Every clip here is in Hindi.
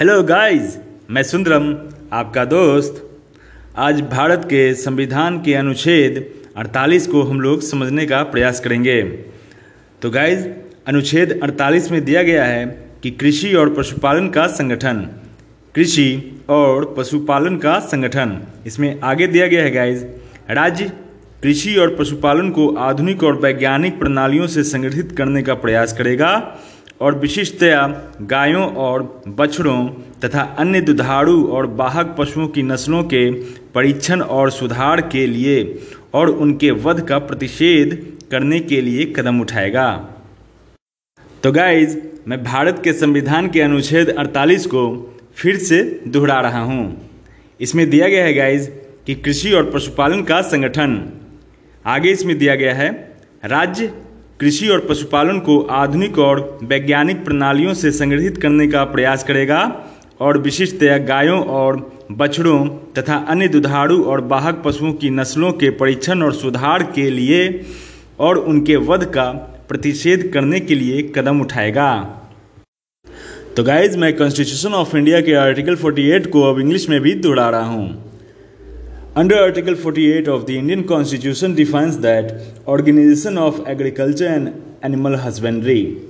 हेलो गाइस मैं सुंदरम, आपका दोस्त। आज भारत के संविधान के अनुच्छेद 48 को हम लोग समझने का प्रयास करेंगे। तो गाइस अनुच्छेद 48 में दिया गया है कि कृषि और पशुपालन का संगठन, कृषि और पशुपालन का संगठन, इसमें आगे दिया गया है गाइस राज्य कृषि और पशुपालन को आधुनिक और वैज्ञानिक प्रणालियों से संगठित करने का प्रयास करेगा। और विशिष्टतया गायों और बछड़ों तथा अन्य दुधारू और बाहक पशुओं की नस्लों के परीक्षण और सुधार के लिए और उनके वध का प्रतिषेध करने के लिए कदम उठाएगा। तो गाइज़ मैं भारत के संविधान के अनुच्छेद 48 को फिर से दोहरा रहा हूँ। इसमें दिया गया है गाइज़ कि कृषि और पशुपालन का संगठन। आगे इसमें दिया गया है, राज्य कृषि और पशुपालन को आधुनिक और वैज्ञानिक प्रणालियों से संगठित करने का प्रयास करेगा और विशिष्टतया गायों और बछड़ों तथा अन्य दुधारू और बाहक पशुओं की नस्लों के परीक्षण और सुधार के लिए और उनके वध का प्रतिषेध करने के लिए कदम उठाएगा। तो गाइज़ मैं कॉन्स्टिट्यूशन ऑफ़ इंडिया के आर्टिकल 48 को अब इंग्लिश में भी दोहरा रहा हूँ। Under Article 48 of the Indian Constitution defines that organization of agriculture and animal husbandry.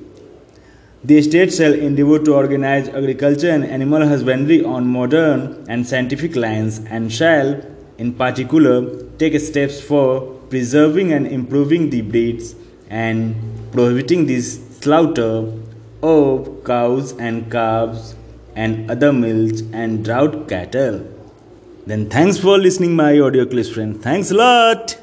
The state shall endeavor to organize agriculture and animal husbandry on modern and scientific lines and shall, in particular, take steps for preserving and improving the breeds and prohibiting the slaughter of cows and calves and other milch and drought cattle. Then thanks for listening my audio clips friend. Thanks a lot.